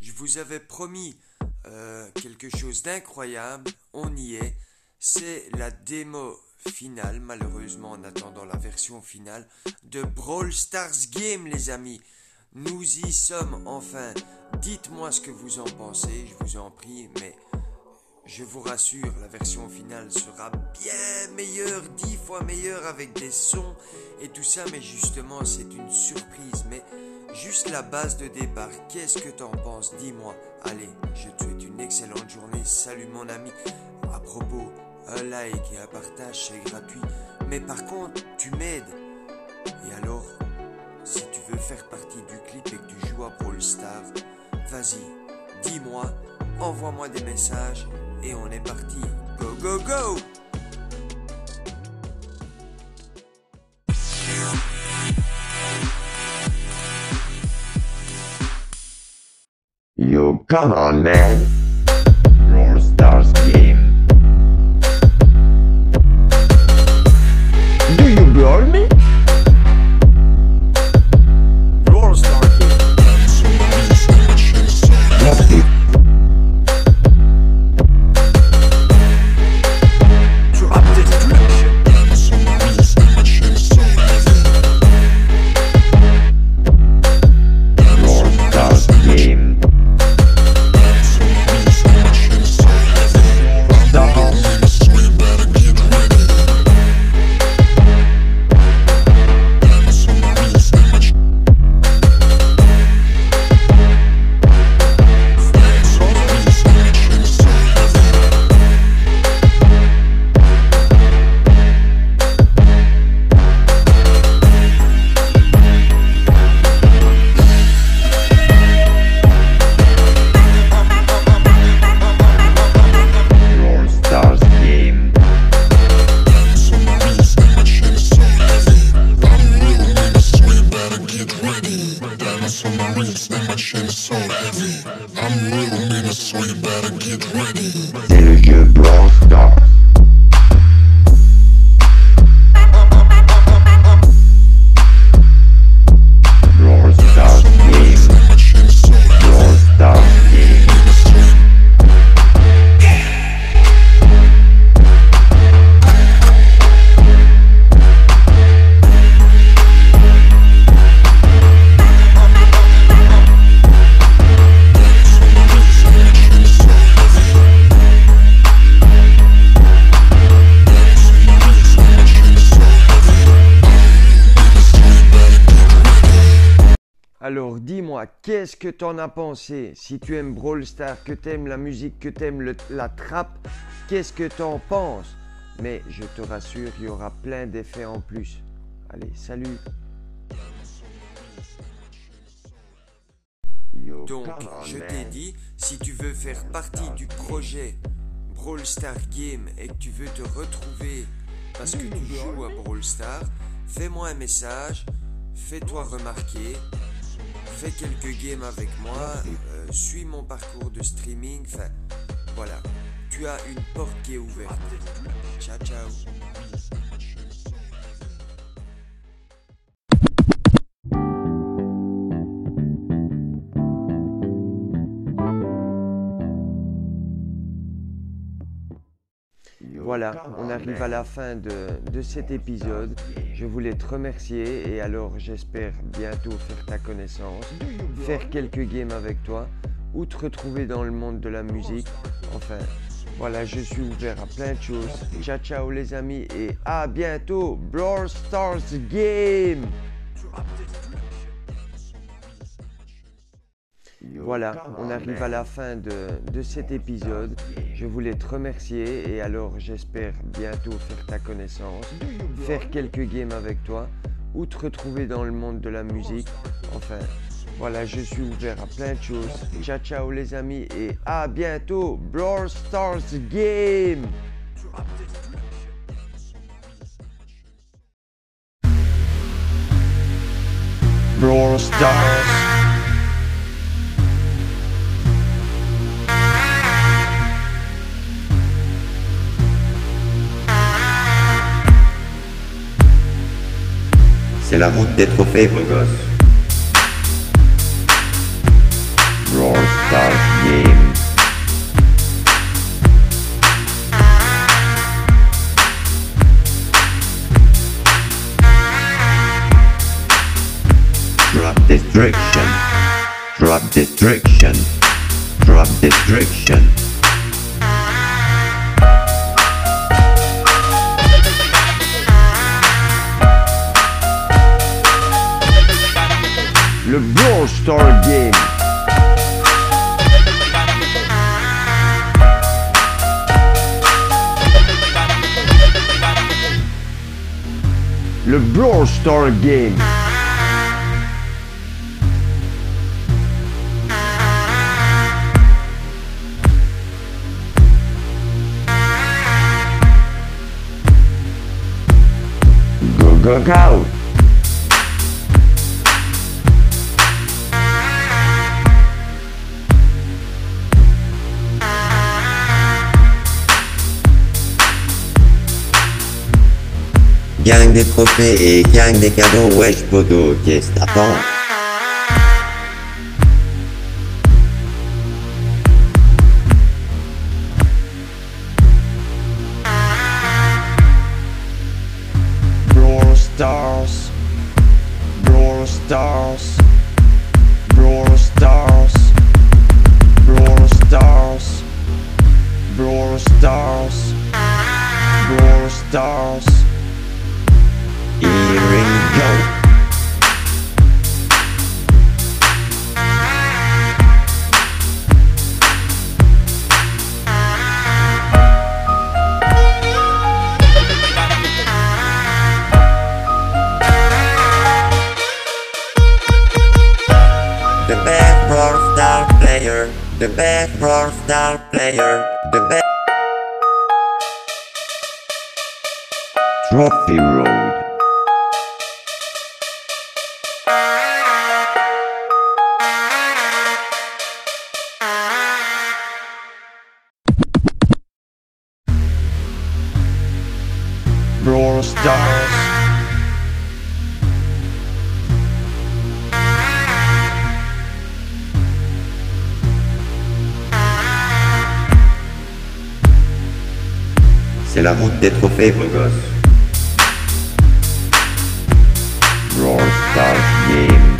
Je vous avais promis euh, quelque chose d'incroyable, on y est. C'est la démo finale, malheureusement en attendant la version finale, de Brawl Stars Game les amis. Nous y sommes enfin. Dites-moi ce que vous en pensez, je vous en prie, mais je vous rassure, la version finale sera bien meilleure, dix fois meilleure avec des sons et tout ça, mais justement c'est une surprise. Mais juste la base de départ, qu'est-ce que t'en penses? Dis-moi. Allez, je te souhaite une excellente journée. Salut mon ami. À propos, un like et un partage c'est gratuit. Mais par contre, tu m'aides. Et alors, si tu veux faire partie du clip et que tu joues à Brawl vas-y, dis-moi, envoie-moi des messages et on est parti. Go, go, go Yo, come on, man. Brawl Stars game. Alors dis-moi, qu'est-ce que t'en as pensé? Si tu aimes Brawl Stars, que t'aimes la musique, que t'aimes le- la trappe, qu'est-ce que t'en penses? Mais je te rassure, il y aura plein d'effets en plus. Allez, salut. Donc, je t'ai dit, si tu veux faire partie du projet Brawl Stars Game et que tu veux te retrouver parce que tu joues à Brawl Stars, fais-moi un message, fais-toi remarquer, fais quelques games avec moi, euh, suis mon parcours de streaming, enfin, voilà. Tu as une porte qui est ouverte. Ciao, ciao. Voilà, come on arrive à la fin de, de cet épisode. Je voulais te remercier et alors j'espère bientôt faire ta connaissance, faire quelques games avec toi ou te retrouver dans le monde de la musique. Enfin, voilà, je suis ouvert à plein de choses. Ciao ciao les amis et à bientôt. Brawl Stars Game Voilà, on arrive à la fin de, de cet épisode. Je voulais te remercier et alors j'espère bientôt faire ta connaissance, faire quelques games avec toi ou te retrouver dans le monde de la musique. Enfin, voilà, je suis ouvert à plein de choses. Ciao ciao les amis et à bientôt. Brawl Stars Game Brawl Stars. C'est la route des trophées, gosse. Brawl Stars Game. Drop destruction. Drop destruction. Drop destruction. Le Brawl Star Game. Le Brawl Star Game. Go, go, go. Gang des trophées et gang des cadeaux, wesh podo, qu'est-ce que t'attends player, the best. Trophy Road. C'est la route des trophées, gosse. Brawl Stars Game.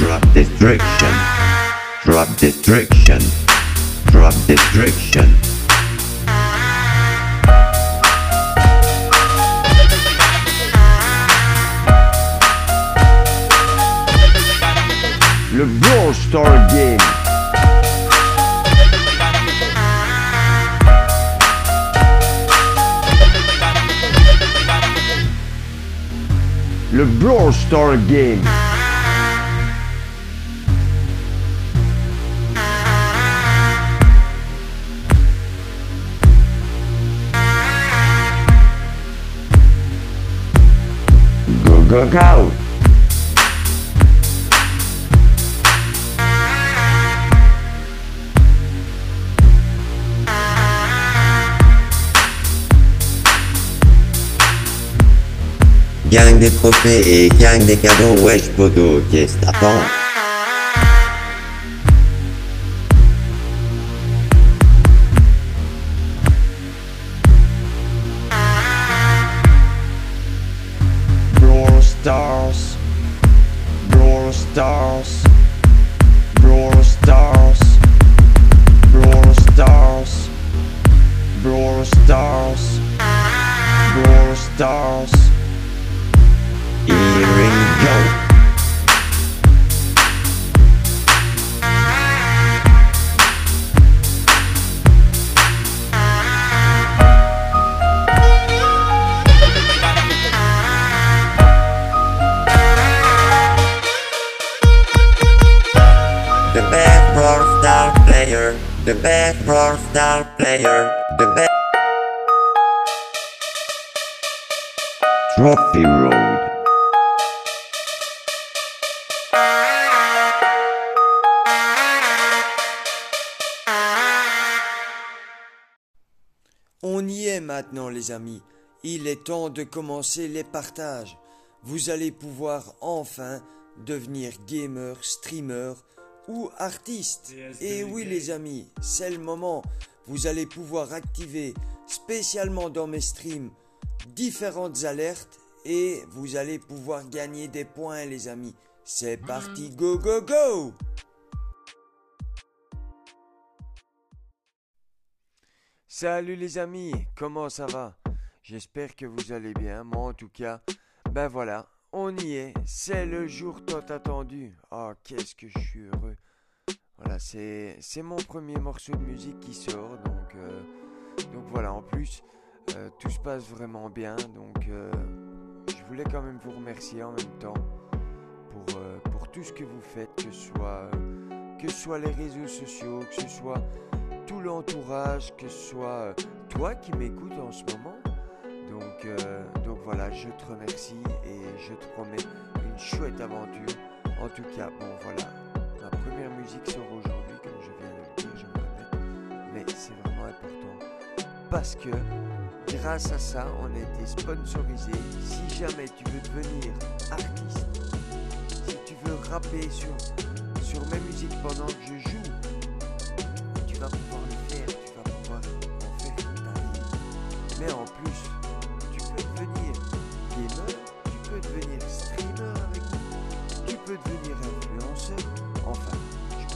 Drop destruction. Drop destruction. Drop destruction. Le Brawl Star Game. Le Brawl Star Game. Go, go, go. Gang des trophées et gang des cadeaux, wesh podo, qu'est-ce que t'attends Brawl Stars. Brawl Stars. Brawl Stars. Brawl Stars. Brawl Stars. Brawl Stars. the best rock star player, the best. Trophy Road. On y est maintenant les amis. Il est temps de commencer les partages. Vous allez pouvoir enfin devenir gamer, streamer, ou artiste. Et oui les amis, c'est le moment. Vous allez pouvoir activer spécialement dans mes streams différentes alertes et vous allez pouvoir gagner des points les amis. C'est parti, go go go! Salut les amis, comment ça va? J'espère que vous allez bien, moi en tout cas, ben voilà, on y est, c'est le jour tant attendu. Oh, qu'est-ce que je suis heureux. Voilà, c'est, mon premier morceau de musique qui sort, donc, euh, voilà, en plus, euh, tout se passe vraiment bien, donc euh, je voulais quand même vous remercier en même temps pour, tout ce que vous faites, que ce soit, que ce soit les réseaux sociaux, que ce soit tout l'entourage, que ce soit toi qui m'écoutes en ce moment. Donc, euh, donc voilà, je te remercie et je te promets une chouette aventure. En tout cas, bon voilà, ma première musique sort aujourd'hui, comme je viens de le dire, je me répète, mais c'est vraiment important parce que grâce à ça, on a été sponsorisé. Si jamais tu veux devenir artiste, si tu veux rapper sur, sur mes musiques pendant que je joue,